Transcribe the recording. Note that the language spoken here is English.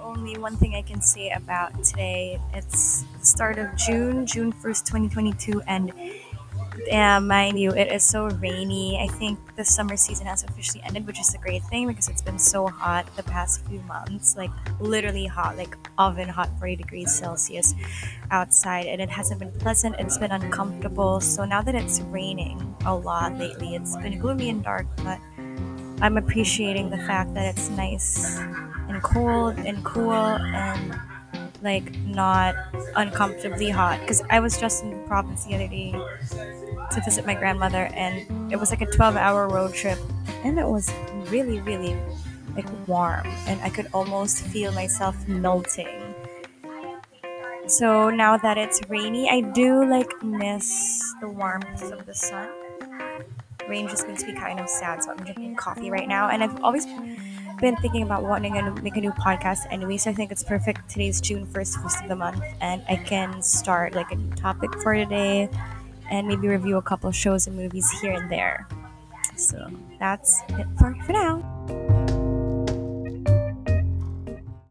only one thing I can say about today. It's the start of June, June 1st, 2022, and yeah, mind you, it is so rainy. I think the summer season has officially ended, which is a great thing because it's been so hot the past few months like literally hot, like oven hot, 40 degrees Celsius outside, and it hasn't been pleasant. It's been uncomfortable. So now that it's raining a lot lately, it's been gloomy and dark, but I'm appreciating the fact that it's nice and cold and cool and like not uncomfortably hot. Because I was just in the province the other day to visit my grandmother and it was like a 12 hour road trip and it was really really like warm and I could almost feel myself melting. So now that it's rainy I do like miss the warmth of the sun rain just makes me kind of sad so I'm drinking coffee right now and I've always been thinking about wanting to make a new podcast anyway, so I think it's perfect. Today's June 1st, first of the month, and I can start like a new topic for today and maybe review a couple shows and movies here and there. So that's it for, for now.